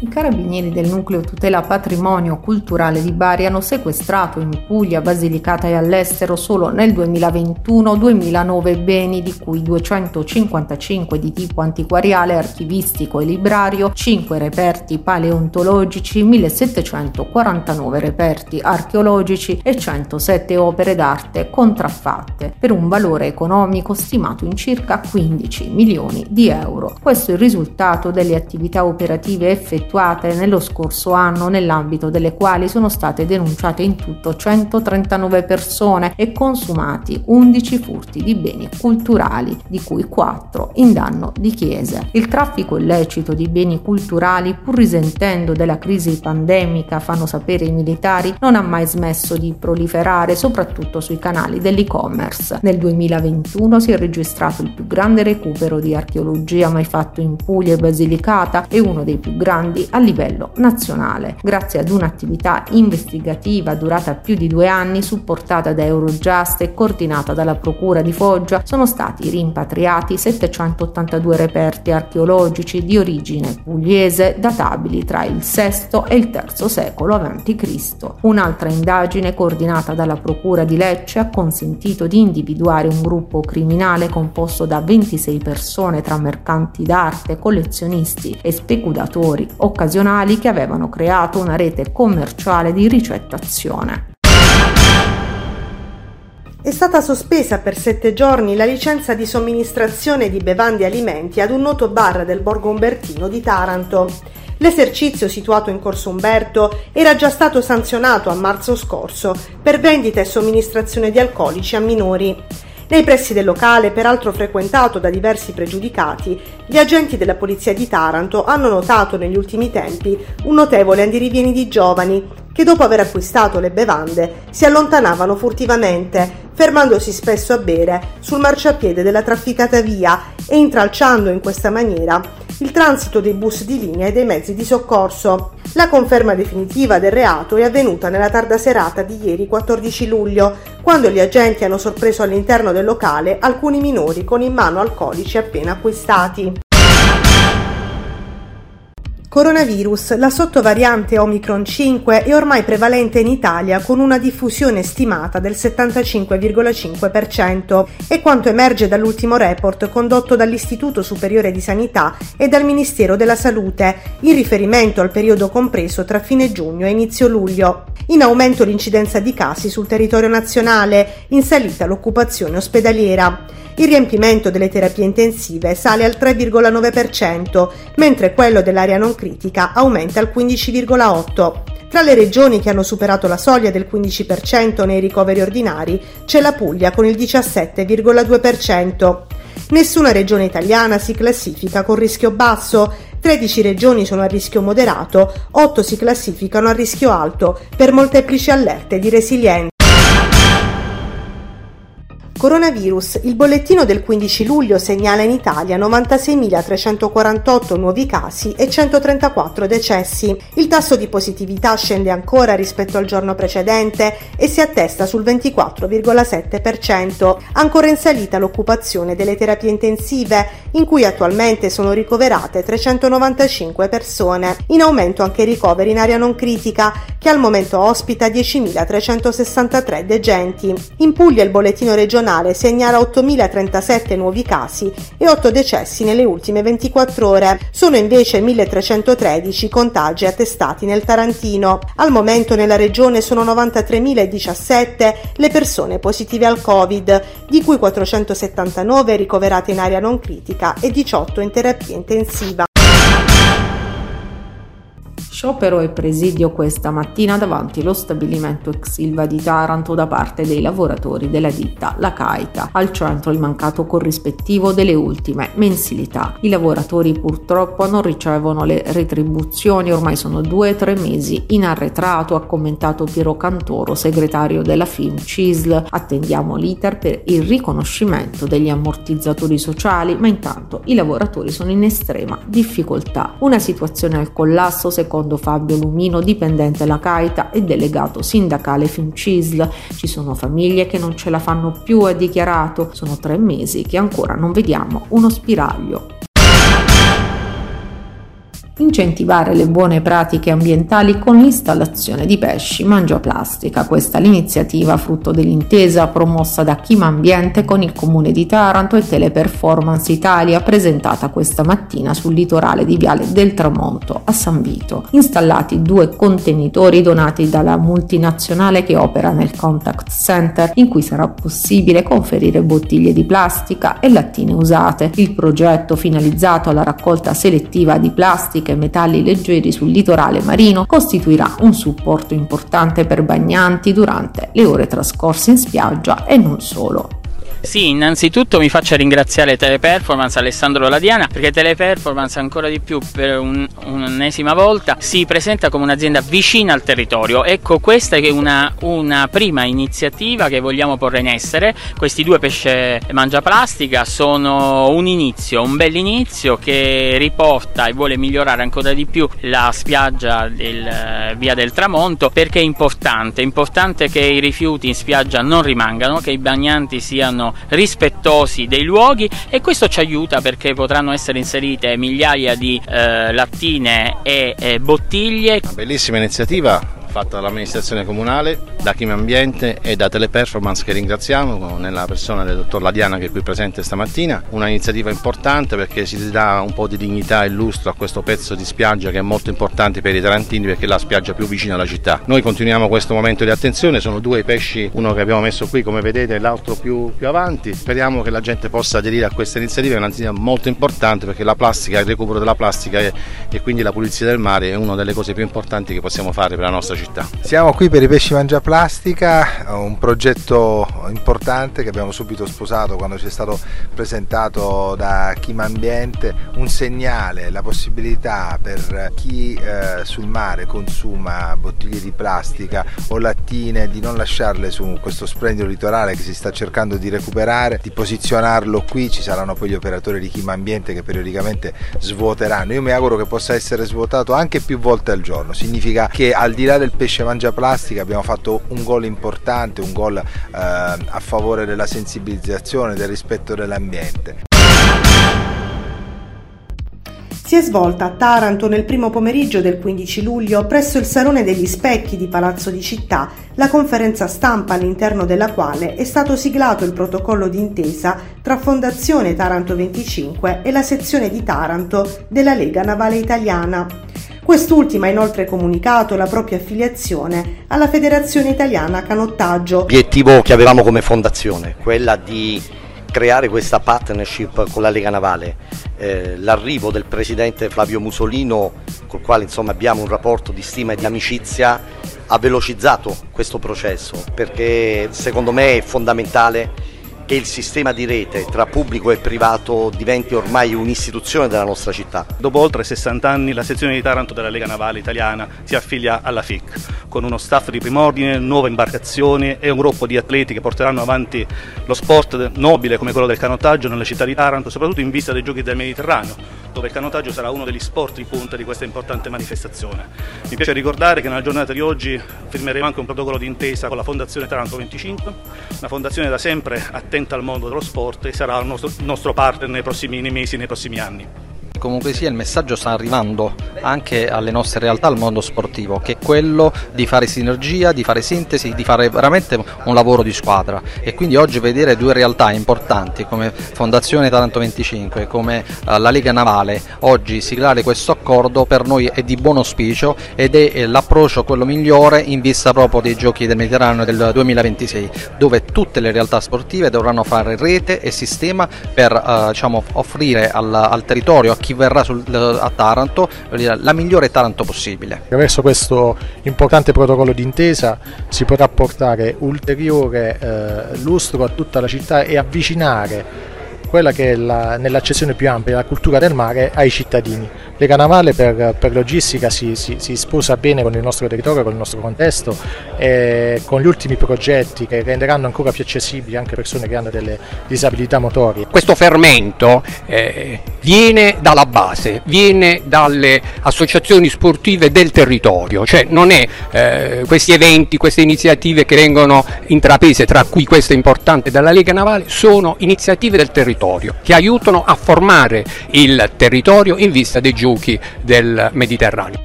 I carabinieri del nucleo tutela patrimonio culturale di Bari hanno sequestrato in Puglia, Basilicata e all'estero solo nel 2021-2009 beni di cui 255 di tipo antiquariale, archivistico e librario, 5 reperti paleontologici, 1749 reperti archeologici e 107 opere d'arte contraffatte per un valore economico stimato in circa 15 milioni di euro. Questo è il risultato delle attività operative effettuate effettuate nello scorso anno nell'ambito delle quali sono state denunciate in tutto 139 persone e consumati 11 furti di beni culturali, di cui 4 in danno di chiese. Il traffico illecito di beni culturali, pur risentendo della crisi pandemica, fanno sapere i militari, non ha mai smesso di proliferare, soprattutto sui canali dell'e-commerce. Nel 2021 si è registrato il più grande recupero di archeologia mai fatto in Puglia e Basilicata e uno dei più grandi grandi a livello nazionale, grazie ad un'attività investigativa durata più di due anni, supportata da Eurojust e coordinata dalla Procura di Foggia, sono stati rimpatriati 782 reperti archeologici di origine pugliese databili tra il VI e il III secolo a.C. Un'altra indagine coordinata dalla Procura di Lecce ha consentito di individuare un gruppo criminale composto da 26 persone tra mercanti d'arte, collezionisti e speculatori occasionali che avevano creato una rete commerciale di ricettazione. È stata sospesa per sette giorni la licenza di somministrazione di bevande e alimenti ad un noto bar del Borgo Umbertino di Taranto. L'esercizio situato in Corso Umberto era già stato sanzionato a marzo scorso per vendita e somministrazione di alcolici a minori. Nei pressi del locale, peraltro frequentato da diversi pregiudicati, gli agenti della Polizia di Taranto hanno notato negli ultimi tempi un notevole andirivieni di giovani che dopo aver acquistato le bevande si allontanavano furtivamente, fermandosi spesso a bere sul marciapiede della trafficata via e intralciando in questa maniera il transito dei bus di linea e dei mezzi di soccorso. La conferma definitiva del reato è avvenuta nella tarda serata di ieri 14 luglio, quando gli agenti hanno sorpreso all'interno del locale alcuni minori con in mano alcolici appena acquistati. Coronavirus, la sottovariante Omicron 5 è ormai prevalente in Italia con una diffusione stimata del 75,5%, è quanto emerge dall'ultimo report condotto dall'Istituto Superiore di Sanità e dal Ministero della Salute, in riferimento al periodo compreso tra fine giugno e inizio luglio. In aumento l'incidenza di casi sul territorio nazionale, in salita l'occupazione ospedaliera. Il riempimento delle terapie intensive sale al 3,9%, mentre quello dell'area non critica aumenta al 15,8%. Tra le regioni che hanno superato la soglia del 15% nei ricoveri ordinari c'è la Puglia con il 17,2%. Nessuna regione italiana si classifica con rischio basso, 13 regioni sono a rischio moderato, 8 si classificano a rischio alto per molteplici allerte di resilienza. Coronavirus. Il bollettino del 15 luglio segnala in Italia 96.348 nuovi casi e 134 decessi. Il tasso di positività scende ancora rispetto al giorno precedente e si attesta sul 24,7%. Ancora in salita l'occupazione delle terapie intensive, in cui attualmente sono ricoverate 395 persone. In aumento anche i ricoveri in area non critica, che al momento ospita 10.363 degenti. In Puglia il bollettino regionale regionale segnala 8.037 nuovi casi e 8 decessi nelle ultime 24 ore. Sono invece 1.313 contagi attestati nel Tarantino. Al momento nella regione sono 93.017 le persone positive al Covid, di cui 479 ricoverate in area non critica e 18 in terapia intensiva. Sciopero e presidio questa mattina davanti allo stabilimento ex Silva di Taranto da parte dei lavoratori della ditta La Caica, al centro il mancato corrispettivo delle ultime mensilità. I lavoratori purtroppo non ricevono le retribuzioni, ormai sono due o tre mesi in arretrato, ha commentato Piero Cantoro, segretario della FIM CISL. Attendiamo l'iter per il riconoscimento degli ammortizzatori sociali, ma intanto i lavoratori sono in estrema difficoltà. Una situazione al collasso secondo secondo Fabio Lumino, dipendente la Caita e delegato sindacale Fincisl. Ci sono famiglie che non ce la fanno più, ha dichiarato. Sono tre mesi che ancora non vediamo uno spiraglio. Incentivare le buone pratiche ambientali con l'installazione di pesci mangia plastica. Questa è l'iniziativa frutto dell'intesa promossa da Chima Ambiente con il comune di Taranto e Teleperformance Italia presentata questa mattina sul litorale di Viale del Tramonto a San Vito. Installati due contenitori donati dalla multinazionale che opera nel contact center in cui sarà possibile conferire bottiglie di plastica e lattine usate. Il progetto finalizzato alla raccolta selettiva di plastica e metalli leggeri sul litorale marino costituirà un supporto importante per bagnanti durante le ore trascorse in spiaggia e non solo. Sì, innanzitutto mi faccio ringraziare Teleperformance, Alessandro Ladiana, perché Teleperformance ancora di più per un, un'ennesima volta si presenta come un'azienda vicina al territorio. Ecco, questa è una, una prima iniziativa che vogliamo porre in essere. Questi due pesce mangia plastica sono un inizio, un bel inizio che riporta e vuole migliorare ancora di più la spiaggia del eh, Via del Tramonto perché è importante, è importante che i rifiuti in spiaggia non rimangano, che i bagnanti siano rispettosi dei luoghi e questo ci aiuta perché potranno essere inserite migliaia di eh, lattine e eh, bottiglie. Una bellissima iniziativa fatta dall'amministrazione comunale, da Chim Ambiente e da Teleperformance che ringraziamo nella persona del dottor Ladiana che è qui presente stamattina. Una iniziativa importante perché si dà un po' di dignità e lustro a questo pezzo di spiaggia che è molto importante per i tarantini perché è la spiaggia più vicina alla città. Noi continuiamo questo momento di attenzione, sono due i pesci, uno che abbiamo messo qui come vedete e l'altro più, più avanti. Speriamo che la gente possa aderire a questa iniziativa, è un'iniziativa molto importante perché la plastica, il recupero della plastica e, e quindi la pulizia del mare è una delle cose più importanti che possiamo fare per la nostra città città. Siamo qui per i pesci mangia plastica, un progetto importante che abbiamo subito sposato quando ci è stato presentato da Chima Ambiente, un segnale, la possibilità per chi eh, sul mare consuma bottiglie di plastica o lattine di non lasciarle su questo splendido litorale che si sta cercando di recuperare, di posizionarlo qui, ci saranno poi gli operatori di Chima Ambiente che periodicamente svuoteranno. Io mi auguro che possa essere svuotato anche più volte al giorno, significa che al di là del pesce mangia plastica abbiamo fatto un gol importante, un gol eh, a favore della sensibilizzazione, del rispetto dell'ambiente. Si è svolta a Taranto nel primo pomeriggio del 15 luglio presso il Salone degli Specchi di Palazzo di Città la conferenza stampa all'interno della quale è stato siglato il protocollo d'intesa tra Fondazione Taranto 25 e la sezione di Taranto della Lega Navale Italiana. Quest'ultima ha inoltre comunicato la propria affiliazione alla Federazione Italiana Canottaggio. L'obiettivo che avevamo come fondazione, quella di creare questa partnership con la Lega Navale, eh, l'arrivo del presidente Flavio Musolino, col quale insomma, abbiamo un rapporto di stima e di amicizia, ha velocizzato questo processo perché secondo me è fondamentale che il sistema di rete tra pubblico e privato diventi ormai un'istituzione della nostra città. Dopo oltre 60 anni la sezione di Taranto della Lega Navale Italiana si affilia alla FIC, con uno staff di primordine, nuove imbarcazioni e un gruppo di atleti che porteranno avanti lo sport nobile come quello del canottaggio nelle città di Taranto, soprattutto in vista dei giochi del Mediterraneo dove il canottaggio sarà uno degli sport di punta di questa importante manifestazione. Mi piace ricordare che nella giornata di oggi firmeremo anche un protocollo d'intesa con la Fondazione Taranto 25, una fondazione da sempre attenta al mondo dello sport e sarà il nostro, nostro partner nei prossimi nei mesi, nei prossimi anni. Comunque sia il messaggio sta arrivando anche alle nostre realtà, al mondo sportivo, che è quello di fare sinergia, di fare sintesi, di fare veramente un lavoro di squadra. E quindi oggi vedere due realtà importanti come Fondazione Taranto 25, come uh, la Lega Navale, oggi siglare questo accordo per noi è di buon auspicio ed è eh, l'approccio quello migliore in vista proprio dei giochi del Mediterraneo del 2026, dove tutte le realtà sportive dovranno fare rete e sistema per uh, diciamo, offrire al, al territorio, a chi verrà sul, a Taranto la migliore Taranto possibile. Attraverso questo importante protocollo d'intesa si potrà portare ulteriore eh, lustro a tutta la città e avvicinare quella che è la, nell'accezione più ampia la cultura del mare ai cittadini. Lega Navale per, per logistica si, si, si, sposa bene con il nostro territorio, con il nostro contesto e con gli ultimi progetti che renderanno ancora più accessibili anche persone che hanno delle disabilità motorie. Questo fermento eh, viene dalla base, viene dalle associazioni sportive del territorio, cioè non è eh, questi eventi, queste iniziative che vengono intraprese, tra cui questa importante dalla Lega Navale, sono iniziative del territorio che aiutano a formare il territorio in vista dei giochi del Mediterraneo.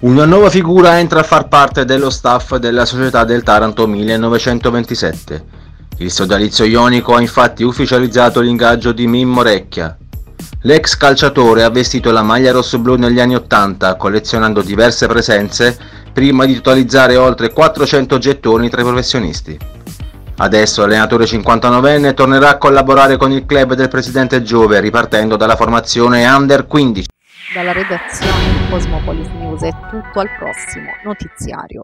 Una nuova figura entra a far parte dello staff della società del Taranto 1927. Il sodalizio ionico ha infatti ufficializzato l'ingaggio di Mimmo Recchia. L'ex calciatore ha vestito la maglia rossoblù negli anni 80, collezionando diverse presenze prima di totalizzare oltre 400 gettoni tra i professionisti. Adesso l'allenatore 59enne tornerà a collaborare con il club del presidente Giove ripartendo dalla formazione Under 15. Dalla redazione di Cosmopolis News è tutto al prossimo notiziario.